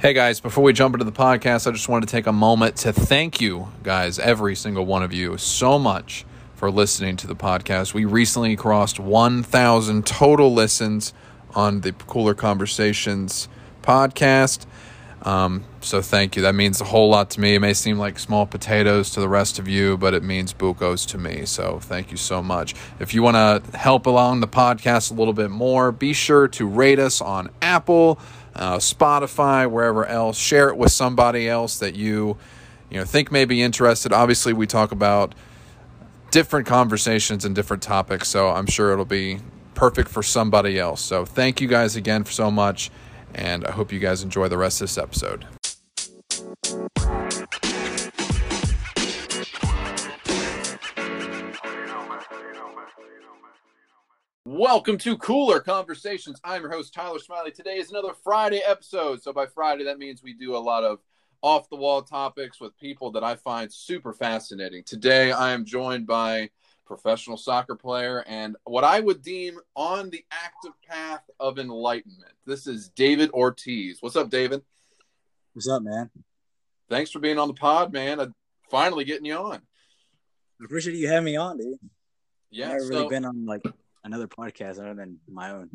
Hey guys, before we jump into the podcast, I just wanted to take a moment to thank you guys, every single one of you, so much for listening to the podcast. We recently crossed 1,000 total listens on the Cooler Conversations podcast. Um, so thank you. That means a whole lot to me. It may seem like small potatoes to the rest of you, but it means bucos to me. So thank you so much. If you want to help along the podcast a little bit more, be sure to rate us on Apple, uh, Spotify, wherever else. Share it with somebody else that you you know think may be interested. Obviously, we talk about different conversations and different topics, so I'm sure it'll be perfect for somebody else. So thank you guys again for so much and I hope you guys enjoy the rest of this episode. Welcome to Cooler Conversations. I'm your host, Tyler Smiley. Today is another Friday episode. So, by Friday, that means we do a lot of off the wall topics with people that I find super fascinating. Today, I am joined by professional soccer player, and what I would deem on the active path of enlightenment. This is David Ortiz. What's up, David? What's up, man? Thanks for being on the pod, man. I'm finally getting you on. I appreciate you having me on, dude. Yeah, I've never so, really been on like another podcast other than my own.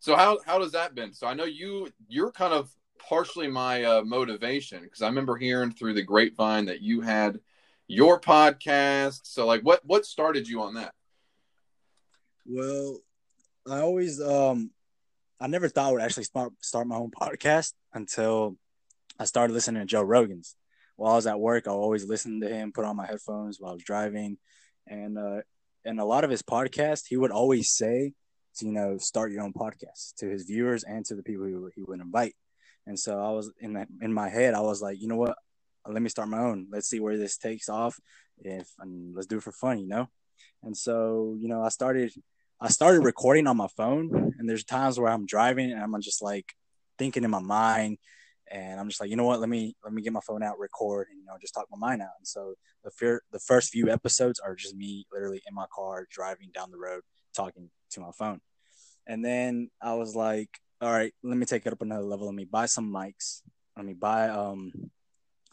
So how how does that been? So I know you you're kind of partially my uh, motivation because I remember hearing through the grapevine that you had your podcast. So like what what started you on that? Well, I always um I never thought I would actually start start my own podcast until I started listening to Joe Rogan's. While I was at work, I always listened to him, put on my headphones while I was driving, and uh, and a lot of his podcasts, he would always say, to, you know, start your own podcast to his viewers and to the people who he would invite. And so I was in that in my head, I was like, you know what, let me start my own. Let's see where this takes off. If and let's do it for fun, you know. And so, you know, I started I started recording on my phone, and there's times where I'm driving and I'm just like thinking in my mind, and I'm just like, you know what, let me let me get my phone out, record, and you know, just talk my mind out. And so the fear, the first few episodes are just me literally in my car driving down the road talking to my phone. And then I was like, all right, let me take it up another level. Let me buy some mics. Let me buy um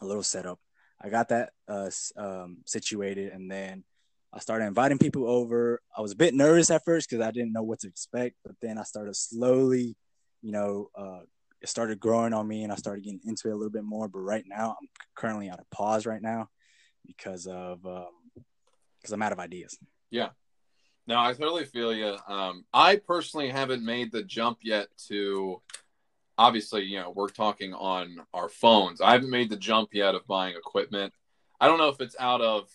a little setup. I got that uh, um, situated, and then I started inviting people over. I was a bit nervous at first because I didn't know what to expect, but then I started slowly, you know, uh, it started growing on me, and I started getting into it a little bit more. But right now, I'm currently at a pause right now because of because um, I'm out of ideas. Yeah, no, I totally feel you. Um, I personally haven't made the jump yet to obviously, you know, we're talking on our phones. I haven't made the jump yet of buying equipment. I don't know if it's out of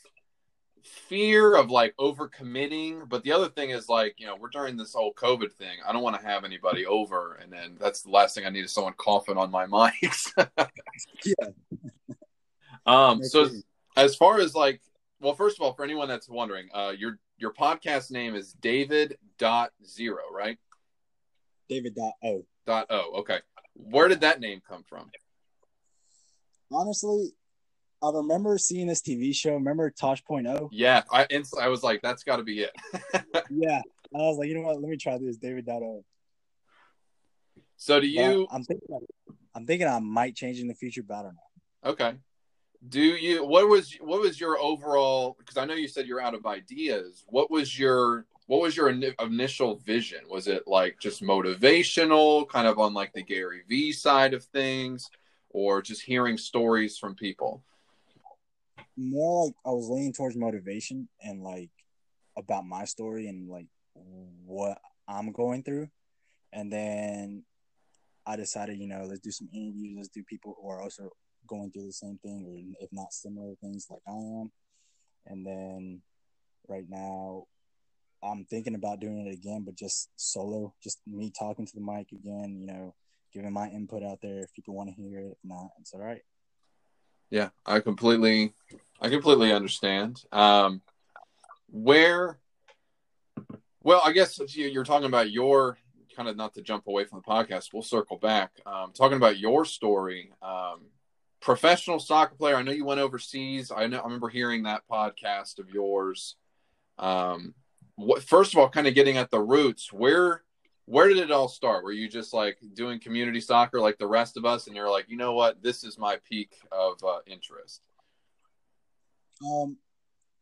fear of like overcommitting, but the other thing is like, you know, we're during this whole COVID thing. I don't want to have anybody over, and then that's the last thing I need is someone coughing on my mics. yeah. Um. So as, as far as like, well, first of all, for anyone that's wondering, uh, your your podcast name is David Dot Zero, right? David Dot O. Dot O. Okay. Where did that name come from? Honestly, I remember seeing this TV show. Remember Tosh Point O? Yeah, I I was like, that's got to be it. yeah, I was like, you know what? Let me try this. David O. So do you? I'm thinking. I'm thinking I might change in the future, but I don't know. Okay. Do you? What was what was your overall? Because I know you said you're out of ideas. What was your what was your in- initial vision? Was it like just motivational, kind of on like the Gary Vee side of things, or just hearing stories from people? More like I was leaning towards motivation and like about my story and like what I'm going through. And then I decided, you know, let's do some interviews, let's do people who are also going through the same thing or if not similar things like I am. And then right now I'm thinking about doing it again, but just solo, just me talking to the mic again, you know, giving my input out there if people want to hear it. If not, it's all right. Yeah, I completely, I completely understand. Um, where, well, I guess you're talking about your kind of not to jump away from the podcast. We'll circle back. Um, talking about your story, um, professional soccer player. I know you went overseas. I know. I remember hearing that podcast of yours. Um, what first of all kind of getting at the roots where where did it all start? Were you just like doing community soccer like the rest of us, and you're like, you know what, this is my peak of uh, interest? Um,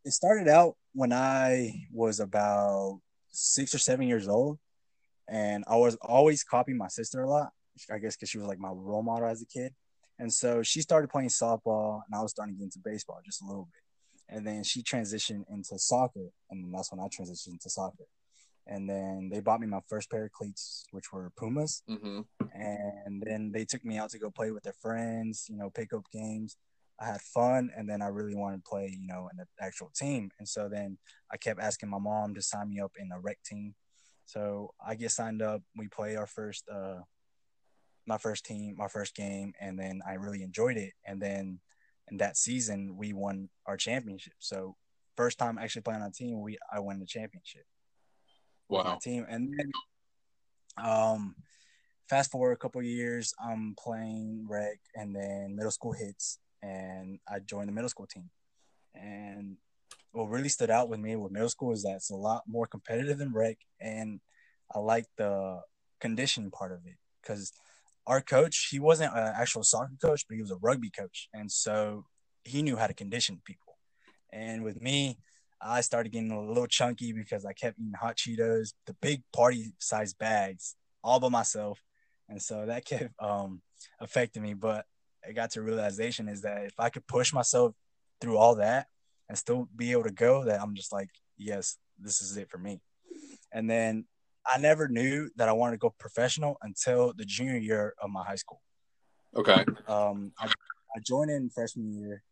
it started out when I was about six or seven years old, and I was always copying my sister a lot. I guess because she was like my role model as a kid, and so she started playing softball, and I was starting to get into baseball just a little bit, and then she transitioned into soccer, and that's when I transitioned into soccer and then they bought me my first pair of cleats, which were Pumas. Mm-hmm. And then they took me out to go play with their friends, you know, pick up games. I had fun, and then I really wanted to play, you know, in the actual team. And so then I kept asking my mom to sign me up in a rec team. So I get signed up. We play our first, uh, my first team, my first game, and then I really enjoyed it. And then in that season, we won our championship. So first time actually playing on a team, we I won the championship wow. team. And then, um, fast forward a couple years, I'm playing rec, and then middle school hits, and I joined the middle school team. And what really stood out with me with middle school is that it's a lot more competitive than rec, and I like the conditioning part of it because our coach he wasn't an actual soccer coach, but he was a rugby coach, and so he knew how to condition people. And with me, I started getting a little chunky because I kept eating hot Cheetos, the big party size bags, all by myself. And so that kept um, affecting me. But I got to realization is that if I could push myself through all that and still be able to go, that I'm just like, yes, this is it for me. And then I never knew that I wanted to go professional until the junior year of my high school. Okay. Um, I, I joined in freshman year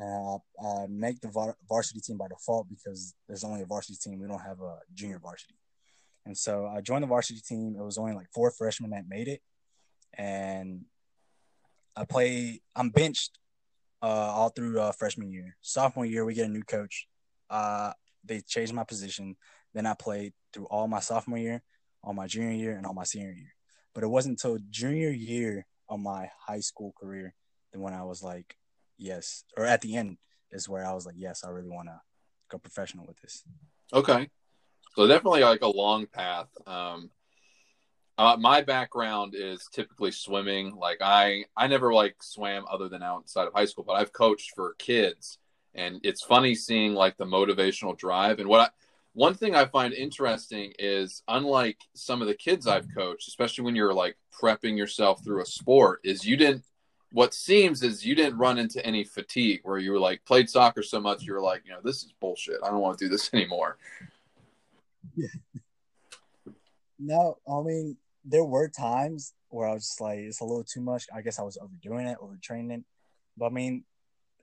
uh, uh, make the var- varsity team by default because there's only a varsity team. We don't have a junior varsity. And so I joined the varsity team. It was only like four freshmen that made it. And I play, I'm benched uh, all through uh, freshman year. Sophomore year, we get a new coach. Uh, they changed my position. Then I played through all my sophomore year, all my junior year, and all my senior year. But it wasn't until junior year of my high school career that when I was like, yes, or at the end is where I was like, yes, I really want to go professional with this. Okay, so definitely like a long path. Um, uh, my background is typically swimming. Like I, I never like swam other than outside of high school, but I've coached for kids, and it's funny seeing like the motivational drive. And what I, one thing I find interesting is, unlike some of the kids I've coached, especially when you're like prepping yourself through a sport, is you didn't what seems is you didn't run into any fatigue where you were like played soccer so much you were like you know this is bullshit. I don't want to do this anymore. Yeah no i mean there were times where i was just like it's a little too much. I guess i was overdoing it overtraining. But i mean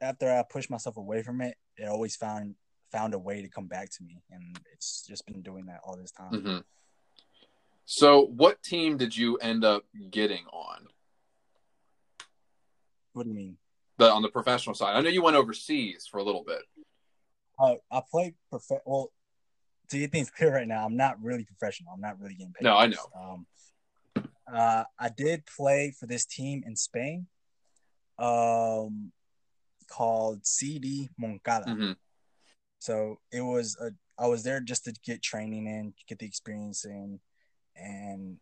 after i pushed myself away from it it always found found a way to come back to me and it's just been doing that all this time. Mm-hmm. so what team did you end up getting on what do you mean? The on the professional side, I know you went overseas for a little bit. Uh, I played prof. Well, to get things clear right now, I'm not really professional. I'm not really getting paid. No, I know. Um, uh, I did play for this team in Spain, um, called CD Moncada. Mm-hmm. So it was a. I was there just to get training in, get the experience in, and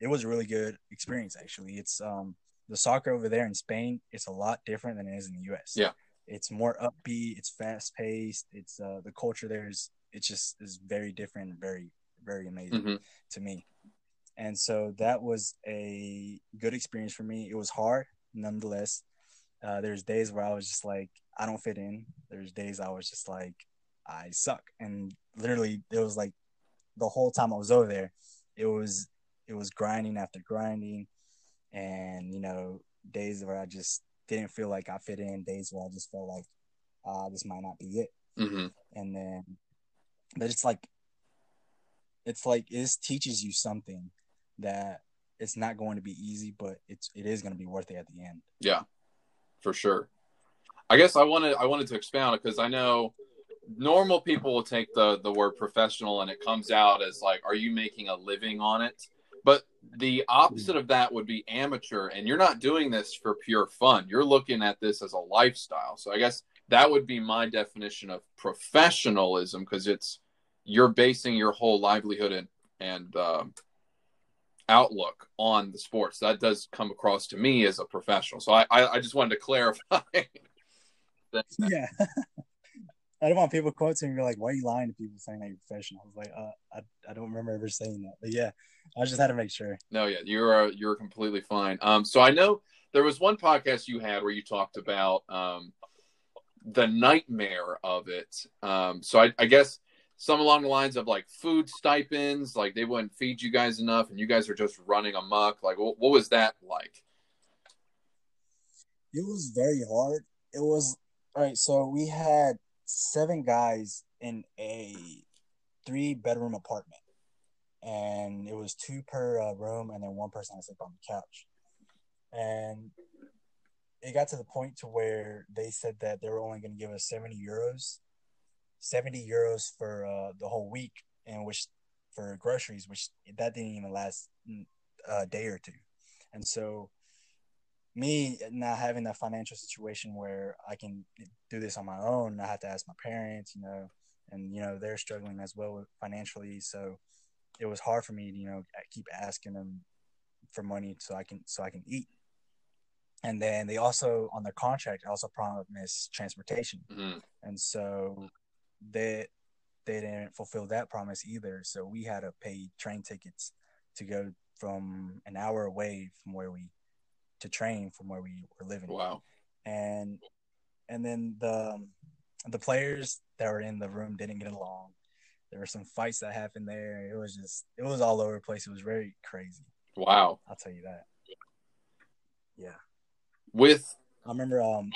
it was a really good experience. Actually, it's um the soccer over there in Spain, it's a lot different than it is in the US. Yeah. It's more upbeat, it's fast paced, it's uh the culture there is it's just is very different, very, very amazing mm-hmm. to me. And so that was a good experience for me. It was hard, nonetheless. Uh, there's days where I was just like, I don't fit in. There's days I was just like, I suck. And literally, it was like the whole time I was over there, it was it was grinding after grinding and you know days where I just didn't feel like I fit in, days where I just felt like uh, this might not be it, mm-hmm. and then but it's like it's like this teaches you something that it's not going to be easy, but it's it is going to be worth it at the end. Yeah, for sure. I guess I wanted I wanted to expound because I know normal people will take the the word professional and it comes out as like, are you making a living on it? But the opposite of that would be amateur, and you're not doing this for pure fun. You're looking at this as a lifestyle. So I guess that would be my definition of professionalism because it's you're basing your whole livelihood and and uh, outlook on the sports. That does come across to me as a professional. So I, I, I just wanted to clarify. yeah. I don't want people quoting me like, "Why are you lying to people saying that you're professional?" I was like, uh, I, I don't remember ever saying that, but yeah, I just had to make sure. No, yeah, you're uh, you're completely fine. Um, so I know there was one podcast you had where you talked about um, the nightmare of it. Um, so I, I guess some along the lines of like food stipends, like they wouldn't feed you guys enough, and you guys are just running amok. Like, what, what was that like? It was very hard. It was all right. So we had seven guys in a three bedroom apartment, and it was two per uh, room, and then one person had to sleep on the couch. And it got to the point to where they said that they were only going to give us 70 euros 70 euros for uh, the whole week and which for groceries which that didn't even last mm, a day or two and so me not having that financial situation where I can do this on my own, I have to ask my parents, you know, and you know they're struggling as well financially, so it was hard for me to you know keep asking them for money so I can so I can eat. And then they also on their contract also promised transportation, mm-hmm. and so they they didn't fulfill that promise either. So we had to pay train tickets to go from an hour away from where we to train from where we were living. Wow. And and then the the players that were in the room didn't get along. There were some fights that happened there. It was just it was all over the place. It was very crazy. Wow. I'll tell you that. Yeah. With I remember um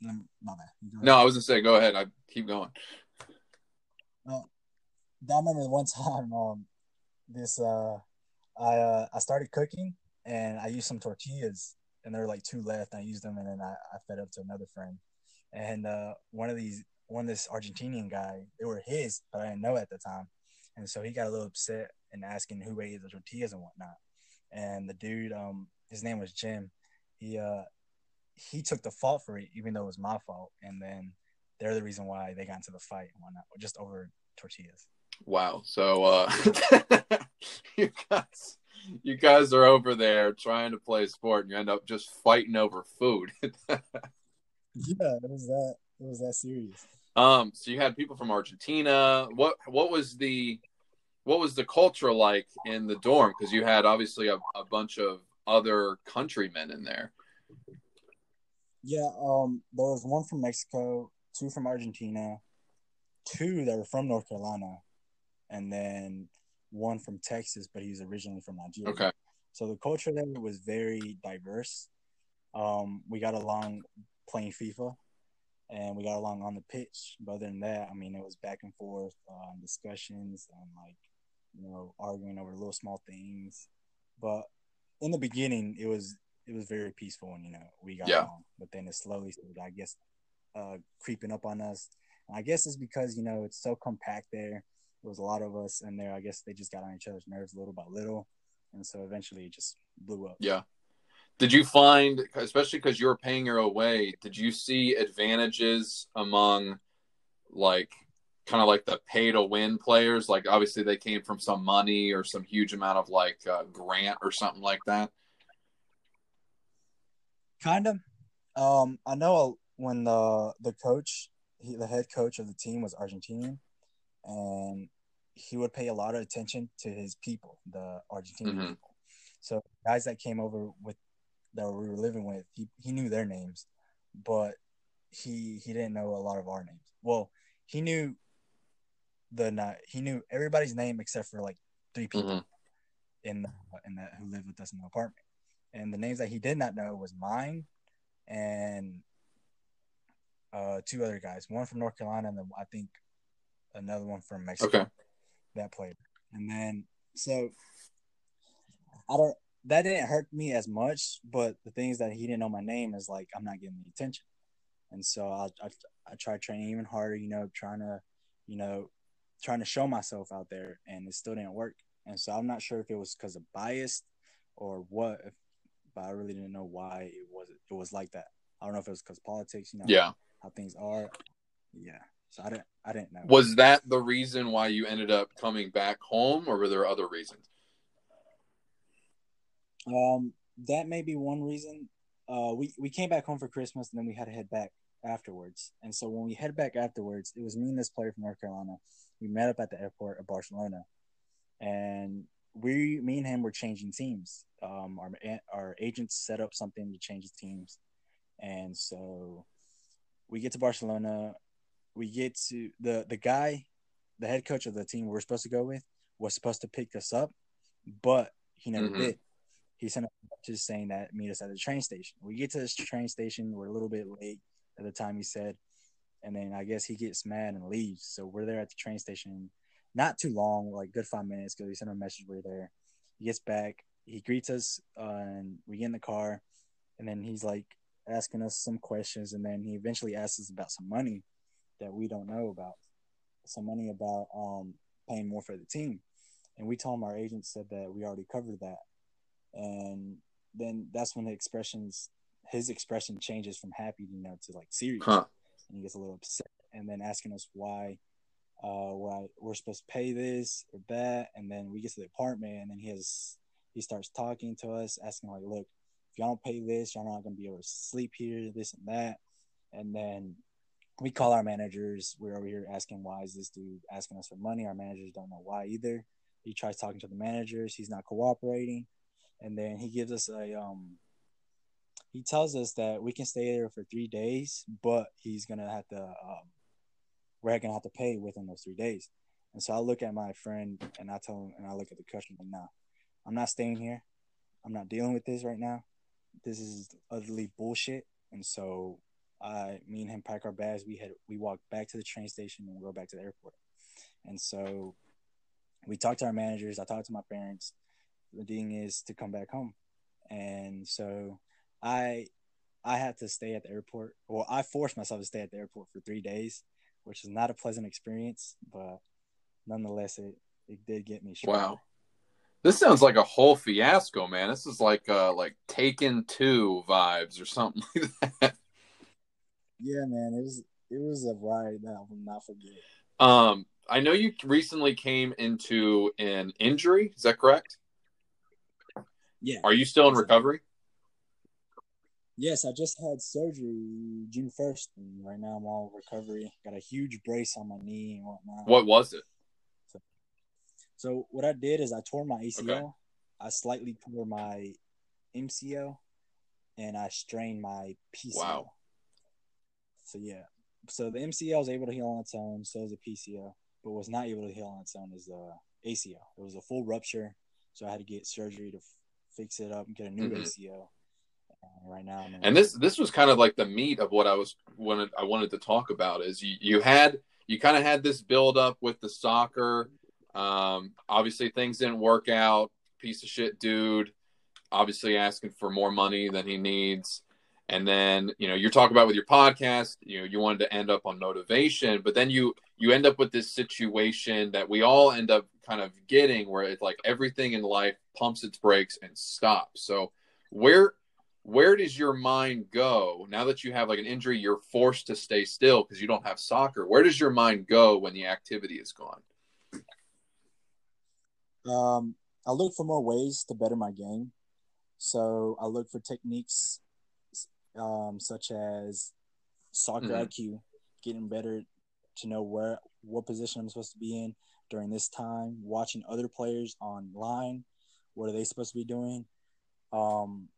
my bad. No, I was gonna say go ahead. I keep going. Well, I remember one time um this uh I uh I started cooking and I used some tortillas, and there were like two left. I used them, and then I, I fed up to another friend. And uh, one of these, one this Argentinian guy, they were his, but I didn't know at the time. And so he got a little upset and asking who ate the tortillas and whatnot. And the dude, um, his name was Jim. He uh, he took the fault for it, even though it was my fault. And then they're the reason why they got into the fight and whatnot, just over tortillas. Wow. So uh, you guys you guys are over there trying to play sport and you end up just fighting over food. yeah, it was that it was that serious. Um, so you had people from Argentina. What what was the what was the culture like in the dorm? Because you had obviously a, a bunch of other countrymen in there. Yeah, um, there was one from Mexico, two from Argentina, two that were from North Carolina, and then one from Texas, but he's originally from Nigeria. Okay. So the culture there was very diverse. Um, we got along playing FIFA, and we got along on the pitch. But other than that, I mean, it was back and forth uh, discussions and like you know arguing over little small things. But in the beginning, it was it was very peaceful, and you know we got yeah. along. But then it slowly started, I guess, uh, creeping up on us. And I guess it's because you know it's so compact there there was a lot of us in there. I guess they just got on each other's nerves little by little, and so eventually it just blew up. Yeah. Did you find, especially because you were paying your way, did you see advantages among, like, kind of like the pay to win players? Like, obviously they came from some money or some huge amount of like uh, grant or something like that. Kind of. Um, I know when the the coach, he, the head coach of the team was Argentinian, and he would pay a lot of attention to his people, the Argentinian mm-hmm. people. So guys that came over with that we were living with, he, he knew their names, but he he didn't know a lot of our names. Well, he knew the he knew everybody's name except for like three people mm-hmm. in the, in that who lived with us in the apartment. And the names that he did not know was mine and uh, two other guys, one from North Carolina and then I think another one from Mexico. Okay that played. And then so I don't that didn't hurt me as much, but the things that he didn't know my name is like I'm not getting the attention. And so I I, I tried training even harder, you know, trying to, you know, trying to show myself out there and it still didn't work. And so I'm not sure if it was because of bias or what, but I really didn't know why it was it was like that. I don't know if it was because politics, you know, yeah, how things are. Yeah. So I didn't I didn't know. Was that the reason why you ended up coming back home, or were there other reasons? Um, that may be one reason. Uh, we we came back home for Christmas and then we had to head back afterwards. And so when we head back afterwards, it was me and this player from North Carolina. We met up at the airport of Barcelona, and we, me and him, were changing teams. Um, our our agents set up something to change the teams, and so we get to Barcelona. We get to the the guy, the head coach of the team we're supposed to go with was supposed to pick us up, but he never mm-hmm. did. He sent a message saying that meet us at the train station. We get to this train station, we're a little bit late at the time he said, and then I guess he gets mad and leaves. So we're there at the train station, not too long, like good five minutes, because he sent a message we're there. He gets back, he greets us, uh, and we get in the car, and then he's like asking us some questions, and then he eventually asks us about some money that we don't know about, some money about um paying more for the team, and we told him our agent said that we already covered that, and then that's when the expressions his expression changes from happy, you know, to like serious, huh. and he gets a little upset, and then asking us why, uh, why we're supposed to pay this or that, and then we get to the apartment, and then he has he starts talking to us, asking like, look, if y'all don't pay this, y'all not gonna be able to sleep here, this and that, and then we call our managers. We're over here asking why is this dude asking us for money? Our managers don't know why either. He tries talking to the managers. He's not cooperating, and then he gives us a um he tells us that we can stay there for three days, but he's gonna have to um, we're gonna have to pay within those three days. And so I look at my friend and I tell him and I look at the customer now I'm not staying here. I'm not dealing with this right now. This is utterly bullshit. And so I me and him pack our bags. We had we walk back to the train station and we go back to the airport. And so we talked to our managers. I talked to my parents. The thing is to come back home. And so I I had to stay at the airport. Well, I forced myself to stay at the airport for three days, which is not a pleasant experience, but nonetheless, it, it did get me. Wow, this sounds like a whole fiasco, man. This is like uh like Taken Two vibes or something like that. Yeah, man, it was it was a ride that I will not forget. Um, I know you recently came into an injury. Is that correct? Yeah. Are you still in recovery? Yes, I just had surgery June first, and right now I'm all recovery. Got a huge brace on my knee and whatnot. What was it? So, so what I did is I tore my ACL. Okay. I slightly tore my MCL, and I strained my PCL. Wow. So yeah, so the MCL was able to heal on its own. So is the PCL, but was not able to heal on its own is the ACL. It was a full rupture, so I had to get surgery to f- fix it up and get a new mm-hmm. ACL right now. And this this was kind of like the meat of what I was wanted I wanted to talk about is you you had you kind of had this build up with the soccer. Um, obviously things didn't work out. Piece of shit dude. Obviously asking for more money than he needs. And then you know you're talking about with your podcast. You know you wanted to end up on motivation, but then you you end up with this situation that we all end up kind of getting where it's like everything in life pumps its brakes and stops. So where where does your mind go now that you have like an injury you're forced to stay still because you don't have soccer where does your mind go when the activity is gone um i look for more ways to better my game so i look for techniques um such as soccer mm-hmm. iq getting better to know where what position i'm supposed to be in during this time watching other players online what are they supposed to be doing um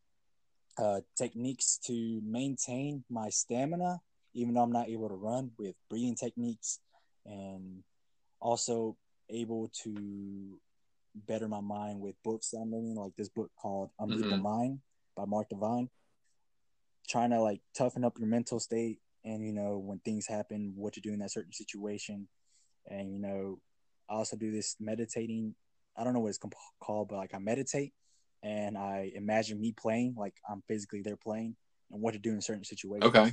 uh, techniques to maintain my stamina, even though I'm not able to run, with breathing techniques, and also able to better my mind with books that I'm reading, like this book called Unbeatable mm-hmm. Mind by Mark Divine. Trying to like toughen up your mental state, and you know when things happen, what to do in that certain situation, and you know, I also do this meditating. I don't know what it's called, but like I meditate and I imagine me playing like I'm physically there playing and what to do in certain situations. Okay.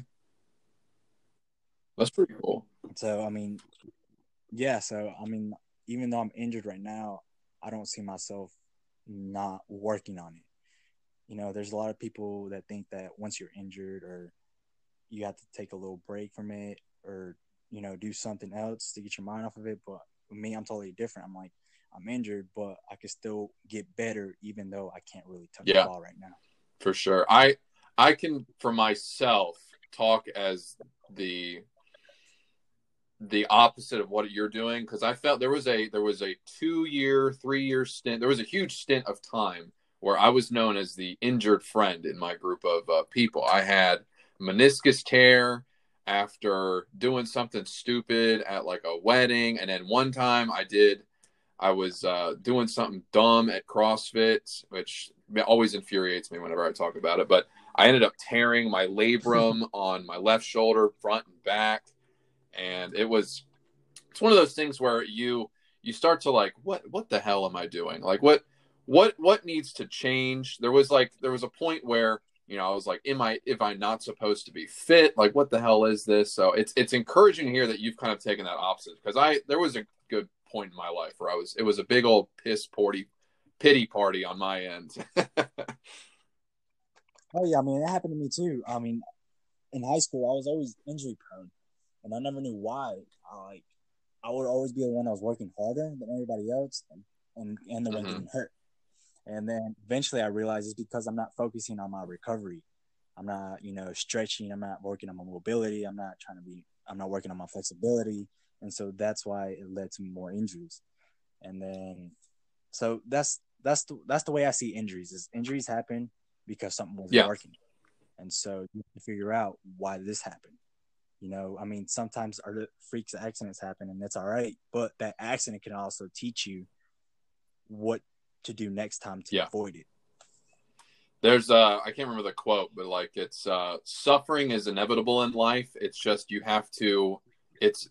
That's pretty cool. So I mean, yeah. So I mean, even though I'm injured right now, I don't see myself not working on it. You know, there's a lot of people that think that once you're injured or you have to take a little break from it or you know do something else to get your mind off of it. But me, I'm totally different. I'm like, I'm injured, but I can still get better even though I can't really touch Yeah. the ball right now. for sure. I I can for myself talk as the the opposite of what you're doing because I felt there was a there was a two year, three year stint. There was a huge stint of time where I was known as the injured friend in my group of uh, people. I had meniscus tear after doing something stupid at like a wedding, and then one time I did. I was uh, doing something dumb at CrossFit, which always infuriates me whenever I talk about it. But I ended up tearing my labrum on my left shoulder, front and back, and it was it's one of those things where you you start to like what what the hell am I doing? Like what what what needs to change? There was like there was a point where you know I was like, am I if I not supposed to be fit? Like what the hell is this? So it's it's encouraging here that you've kind of taken that opposite because I there was a good point in my life where I was it was a big old piss party pity party on my end. Oh yeah, I mean it happened to me too. I mean, in high school I was always injury prone, and I never knew why. I like I would always be the one that was working harder than everybody else, and and, and the one Mhm. getting hurt. And then eventually I realized it's because I'm not focusing on my recovery. I'm not, you know, stretching. I'm not working on my mobility. I'm not trying to be. I'm not working on my flexibility, and so that's why it led to more injuries. And then, so that's that's the that's the way I see injuries. Is injuries happen because something wasn't Yeah. working, and so you have to figure out why this happened. You know, I mean, sometimes our freaks accidents happen, and that's all right. But that accident can also teach you what to do next time to Yeah. avoid it. There's uh I can't remember the quote, but like it's uh suffering is inevitable in life. It's just you have to it's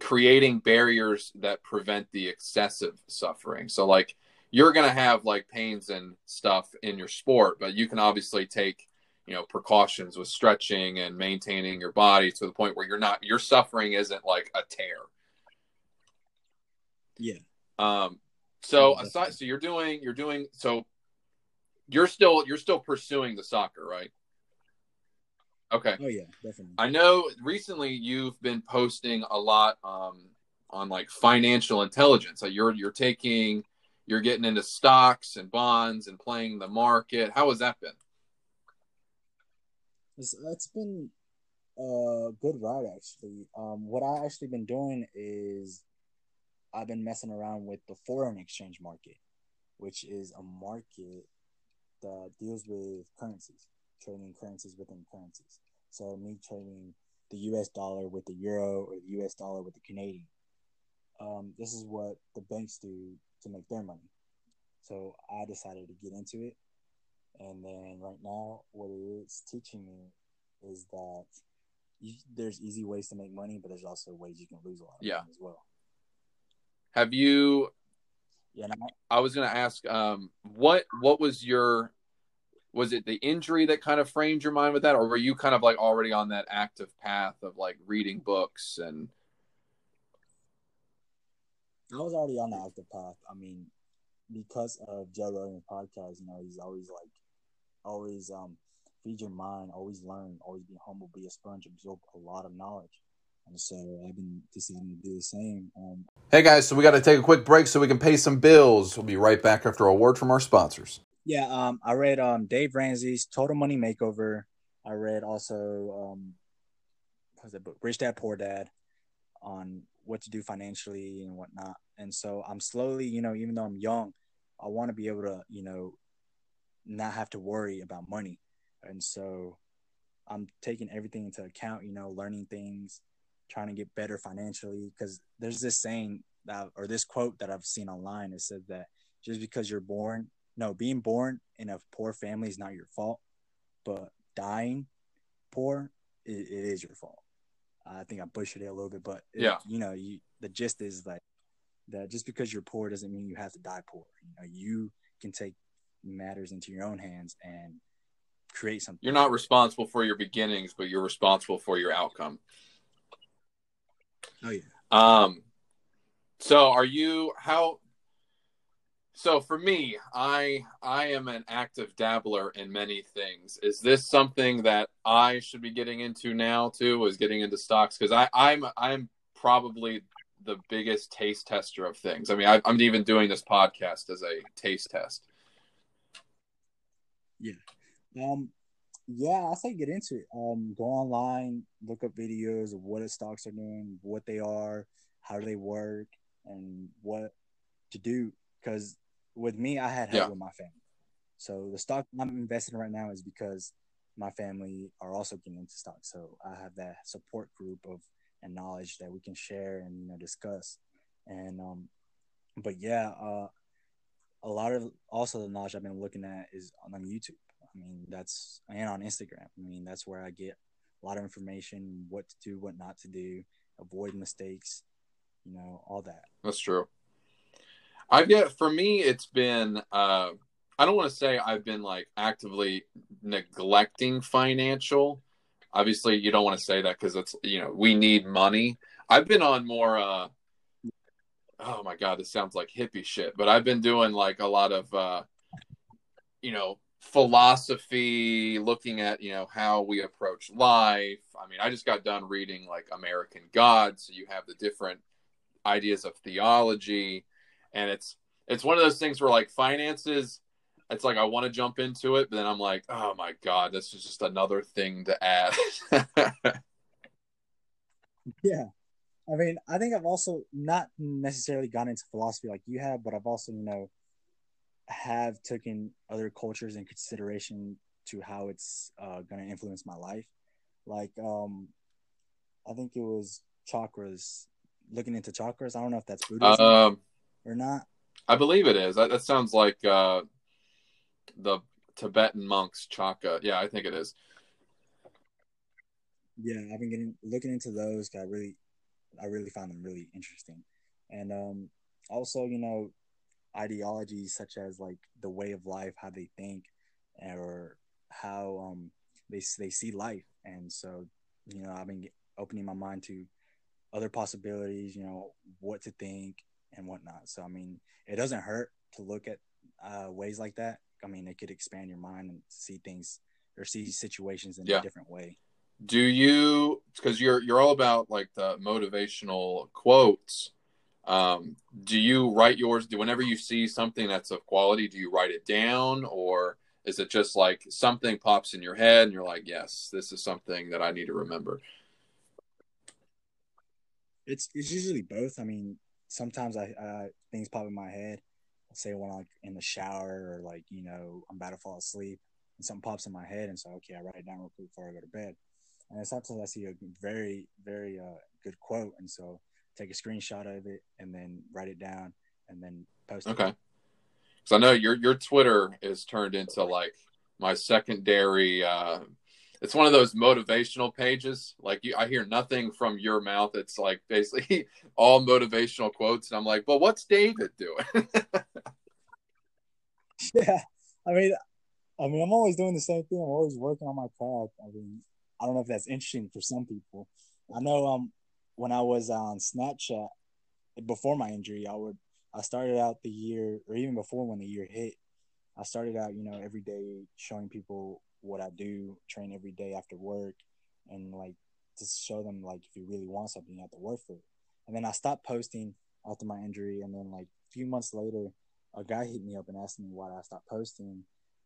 creating barriers that prevent the excessive suffering. So like you're going to have like pains and stuff in your sport, but you can obviously take, you know, precautions with stretching and maintaining your body to the point where you're not your suffering isn't like a tear. Yeah. Um so aside so you're doing you're doing so you're still you're still pursuing the soccer, right? Okay. Oh yeah, definitely. I know recently you've been posting a lot um, on like financial intelligence. Like you're you're taking you're getting into stocks and bonds and playing the market. How has that been? It's, it's been a good ride actually. Um, what I actually been doing is I've been messing around with the foreign exchange market, which is a market that deals with currencies, trading currencies within currencies. So me trading the U.S. dollar with the euro or the U.S. dollar with the Canadian. Um, this is what the banks do to make their money. So I decided to get into it. And then right now, what it is teaching me is that you, there's easy ways to make money, but there's also ways you can lose a lot of Yeah. money as well. Have you? Yeah, and I was going to ask, um, what what was your was it the injury that kind of framed your mind with that, or were you kind of like already on that active path of like reading books and I was already on the active path. I mean, because of Joe Rogan podcast, you know, he's always like, always um, feed your mind, always learn, always be humble, be a sponge, absorb a lot of knowledge. And so I've been deciding to do the same. Um, Hey guys, so we got to take a quick break so we can pay some bills. We'll be right back after a word from our sponsors. yeah, um, I read um Dave Ramsey's Total Money Makeover. I read also um, was that book, Rich Dad Poor Dad, on what to do financially and whatnot. And so I'm slowly, you know, even though I'm young, I want to be able to, you know, not have to worry about money. And so I'm taking everything into account, you know, learning things, trying to get better financially. Because there's this saying that, or this quote that I've seen online. It says that just because you're born, no, being born in a poor family is not your fault, but dying poor, it, it is your fault. I think I butchered it a little bit, but it- Yeah. you know, you the gist is like that just because you're poor doesn't mean you have to die poor. You know, you can take matters into your own hands and create something. You're not responsible for your beginnings, but you're responsible for your outcome. Oh yeah. Um, so are you how? So for me, I I am an active dabbler in many things. Is this something that I should be getting into now too? Is getting into stocks because I I'm I'm probably the biggest taste tester of things? I mean, I, I'm even doing this podcast as a taste test. Yeah. Um, yeah, I say get into it. Um, go online, look up videos of what stocks are doing, what they are, how do they work, and what to do. Because with me, I had help Yeah. with my family. So the stock I'm investing in right now is because my family are also getting into stocks. So I have that support group of and knowledge that we can share and you know discuss. And um, but yeah, uh, a lot of also the knowledge I've been looking at is on YouTube. I mean, that's and on Instagram. I mean, that's where I get a lot of information, what to do, what not to do, avoid mistakes, you know, all that. That's true. I've got for me, it's been. Uh, I don't want to say I've been like actively neglecting financial. Obviously, you don't want to say that because it's you know we need money. I've been on more. Uh, oh my god, this sounds like hippie shit, but I've been doing like a lot of uh, you know philosophy, looking at you know how we approach life. I mean, I just got done reading like American Gods, so you have the different ideas of theology and it's it's one of those things where like finances it's like i want to jump into it but then i'm like oh my god this is just another thing to add Yeah. I mean, I think I've also not necessarily gone into philosophy like you have, but I've also, you know, have taken other cultures in consideration to how it's uh, going to influence my life. Like, um, I think it was chakras, looking into chakras. I don't know if that's Buddhism um or not. i believe it is that, that sounds like uh the tibetan monks chaka yeah i think it is Yeah, I've been getting looking into those. I really, I really found them really interesting, and um, also you know, ideologies such as like the way of life, how they think, or how um they they see life, and so you know, I've been opening my mind to other possibilities. You know, what to think and whatnot. So I mean, it doesn't hurt to look at uh, ways like that. I mean, it could expand your mind and see things or see situations in Yeah. a different way. do you because you're you're all about like the motivational quotes um do you write yours do whenever you see something that's of quality do you write it down or is it just like something pops in your head and you're like yes this is something that i need to remember It's it's usually both. I mean, sometimes I uh, things pop in my head. Say when I'm like in the shower or like you know I'm about to fall asleep and something pops in my head and so okay I write it down real quick before I go to bed. And sometimes I see a very very uh, good quote and so take a screenshot of it and then write it down and then post it. okay because i know your your twitter is turned into like my secondary uh it's one of those motivational pages like you, i hear nothing from your mouth it's like basically all motivational quotes and i'm like well what's david doing Yeah, I mean, I mean, I'm always doing the same thing. I'm always working on my craft. I mean, I don't know if that's interesting for some people. I know, um, when I was on Snapchat before my injury, I would I started out the year, or even before when the year hit, I started out, you know, every day showing people what I do, train every day after work, and like to show them like if you really want something, you have to work for it. And then I stopped posting after my injury, and then like a few months later, a guy hit me up and asked me why I stopped posting,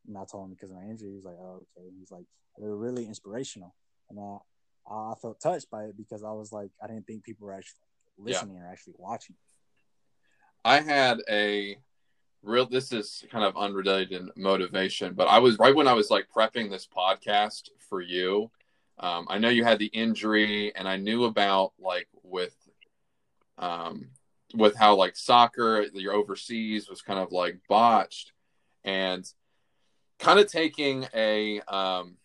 and I told him because of my injury. He was like, "Oh, okay." He's like, "They were really inspirational," and I I felt touched by it because I was like, I didn't think people were actually listening or actually watching. I had a real this is kind of unrelated motivation, but I was right when I was like prepping this podcast for you. Um, I know you had the injury, and I knew about like with um, with how like soccer, your overseas was kind of like botched, and kind of taking a um,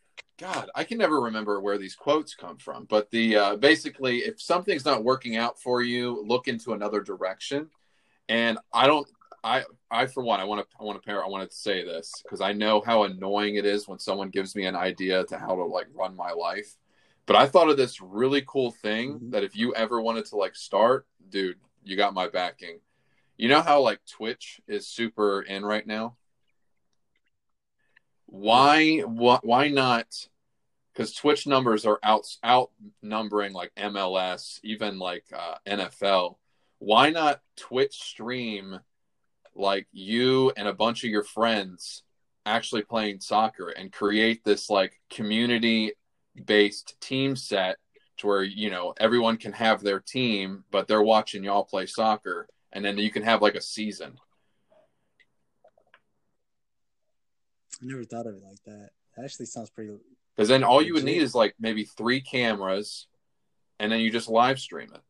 God, I can never remember where these quotes come from, but the uh, basically, if something's not working out for you, look into another direction. And I don't, I, I for one, I want to, I want to pair, I wanted to say this because I know how annoying it is when someone gives me an idea to how to like run my life. But I thought of this really cool thing Mhm. that if you ever wanted to like start, dude, you got my backing. You know how like Twitch is super in right now? Why why, why not because Twitch numbers are out outnumbering like MLS, even like uh, NFL. why not Twitch stream like you and a bunch of your friends actually playing soccer and create this like community based team set to where you know everyone can have their team but they're watching y'all play soccer and then you can have like a season I never thought of it like that. That actually sounds pretty. because then all you would need is like maybe three cameras and then you just live stream it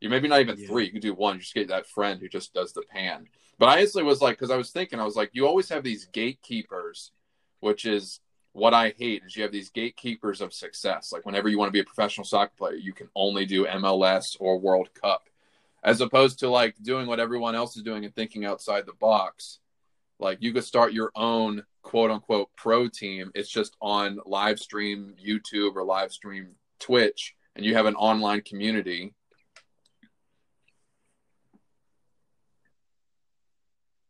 you maybe not even Yeah. three you could do one you just get that friend who just does the pan but i instantly was like because i was thinking i was like you always have these gatekeepers which is what i hate is you have these gatekeepers of success like whenever you want to be a professional soccer player you can only do mls or world cup as opposed to like doing what everyone else is doing and thinking outside the box like you could start your own quote unquote pro team it's just on live stream youtube or live stream twitch and you have an online community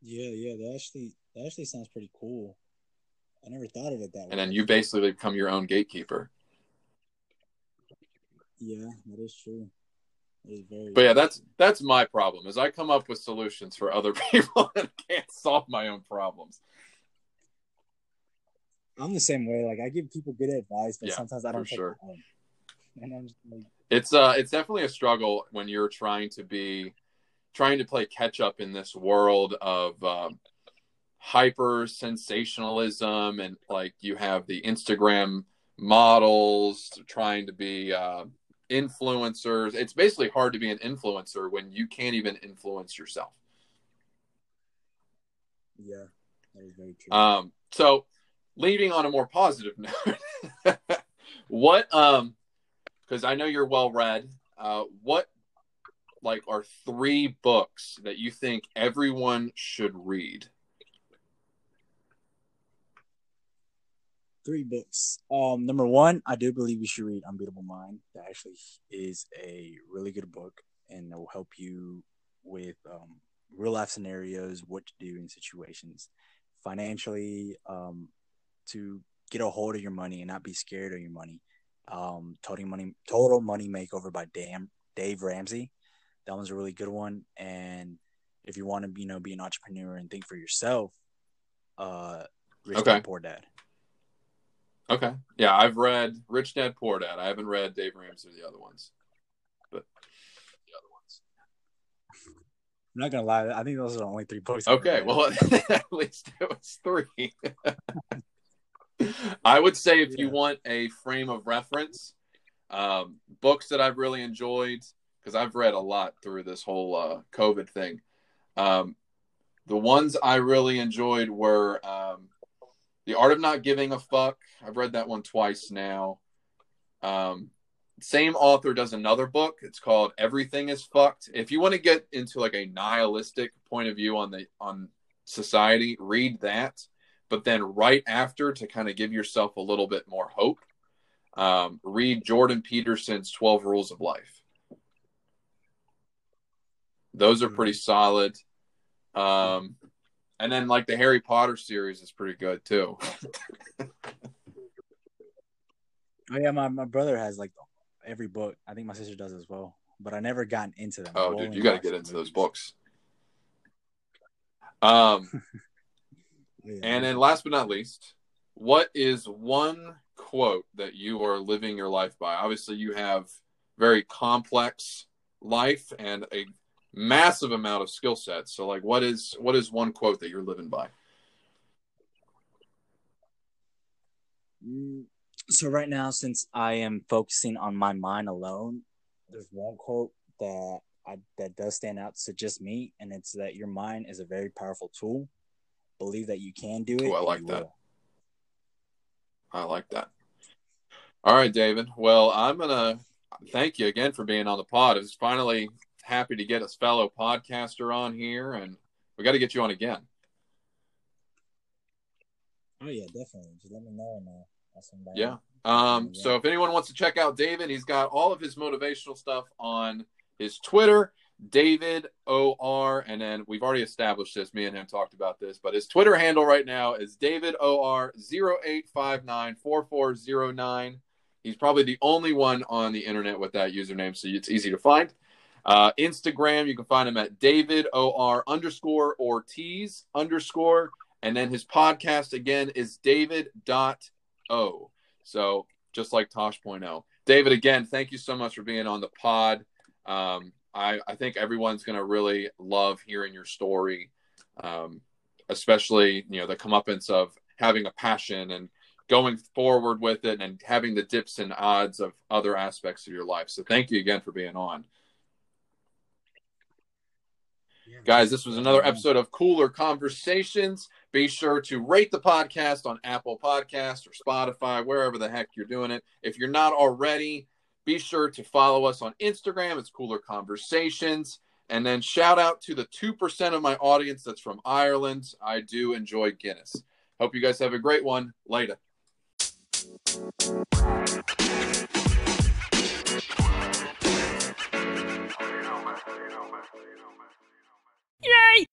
Yeah, yeah. That actually that actually sounds pretty cool. I never thought of it that way. and then you basically become your own gatekeeper Yeah, that is true. Very. but yeah that's that's my problem is i come up with solutions for other people and can't solve my own problems I'm the same way. Like I give people good advice, but Yeah, sometimes I don't take sure. it. And I'm just like, it's uh it's definitely a struggle when you're trying to be trying to play catch up in this world of um, hyper sensationalism and like you have the instagram models trying to be uh, influencers it's basically hard to be an influencer when you can't even influence yourself yeah, that is very true. um so leaving on a more positive note what um because i know you're well read uh what like are three books that you think everyone should read Three books. Um, number one, I do believe you should read Unbeatable Mind. That actually is a really good book, and it will help you with um, real life scenarios, what to do in situations, financially, um, to get a hold of your money and not be scared of your money. Um, total money, total money makeover by Dam, Dave Ramsey. That one's a really good one. And if you want to, you know, be an entrepreneur and think for yourself, uh, Rich Okay. Dad Poor Dad. Okay yeah i've read rich dad poor dad i haven't read dave ramsey or the other ones but the other ones I'm not gonna lie. I think those are the only three books. Okay, well, at least it was three. I would say if you Yeah. want a frame of reference, um, books that I've really enjoyed, because I've read a lot through this whole uh, COVID thing. Um, the ones I really enjoyed were um, The Art of Not Giving a Fuck. I've read that one twice now. Um, same author does another book. It's called Everything is Fucked. If you want to get into like a nihilistic point of view on the on society, read that. But then right after to kind of give yourself a little bit more hope, um, read Jordan Peterson's 12 Rules of Life. Those are pretty solid. Um, and then like the Harry Potter series is pretty good too. Oh yeah, my, my brother has like every book. I think my sister does as well. But I never gotten into them. Oh, dude, you got to get into those books. Um, Yeah. and then last but not least, what is one quote that you are living your life by? Obviously, you have very complex life and a massive amount of skill sets. So, like, what is what is one quote that you're living by? So right now, since I am focusing on my mind alone, there's one quote that I, that does stand out to just me, and it's that your mind is a very powerful tool. Believe that you can do it. I like that. will. I like that. All right, David. Well, I'm gonna thank you again for being on the pod. It's finally happy to get a fellow podcaster on here, and we got to get you on again. Oh yeah, definitely. Just let me know and uh. Yeah. Um, so if anyone wants to check out David, he's got all of his motivational stuff on his Twitter, David OR, and then we've already established this. Me and him talked about this, but his Twitter handle right now is David OR 08594409. He's probably the only one on the internet with that username, so it's easy to find. Uh, Instagram, you can find him at David OR underscore Ortiz underscore. And then his podcast again is David dot O. So just like Tosh.0. David, again, thank you so much for being on the pod. Um, I, I think everyone's going to really love hearing your story, um, especially you know the comeuppance of having a passion and going forward with it and having the dips and odds of other aspects of your life. So thank you again for being on. Guys, this was another episode of Cooler Conversations. Be sure to rate the podcast on Apple Podcast or Spotify, wherever the heck you're doing it. If you're not already, be sure to follow us on Instagram. It's Cooler Conversations. And then shout out to the 2% of my audience that's from Ireland. I do enjoy Guinness. Hope you guys have a great one. Later. Yay!